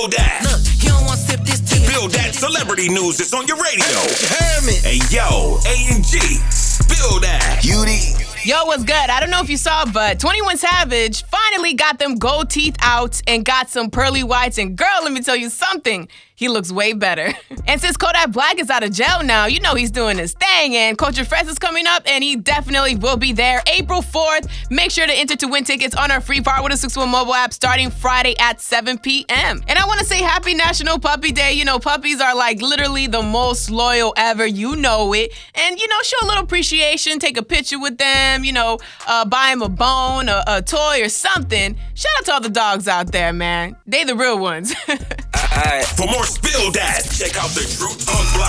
Spill that. Look, he don't want to sip this tea. Spill that celebrity news that's on your radio. You heard me. Hey yo, A and G. Spill that. Yo, what's good? I don't know if you saw, but 21 Savage finally got them gold teeth out and got some pearly whites. And girl, let me tell you something. He looks way better. and since Kodak Black is out of jail now, you know he's doing his thing. And Culture Fest is coming up, and he definitely will be there April 4th. Make sure to enter to win tickets on our free Power 1061 mobile app starting Friday at 7 p.m. And I want to say happy National Puppy Day. You know, puppies are like literally the most loyal ever. You know it. And, you know, show a little appreciation, take a picture with them, you know, uh, buy them a bone, a, a toy, or something. Shout out to all the dogs out there, man. They the real ones. Alright. For more Spill That, check out the Truth on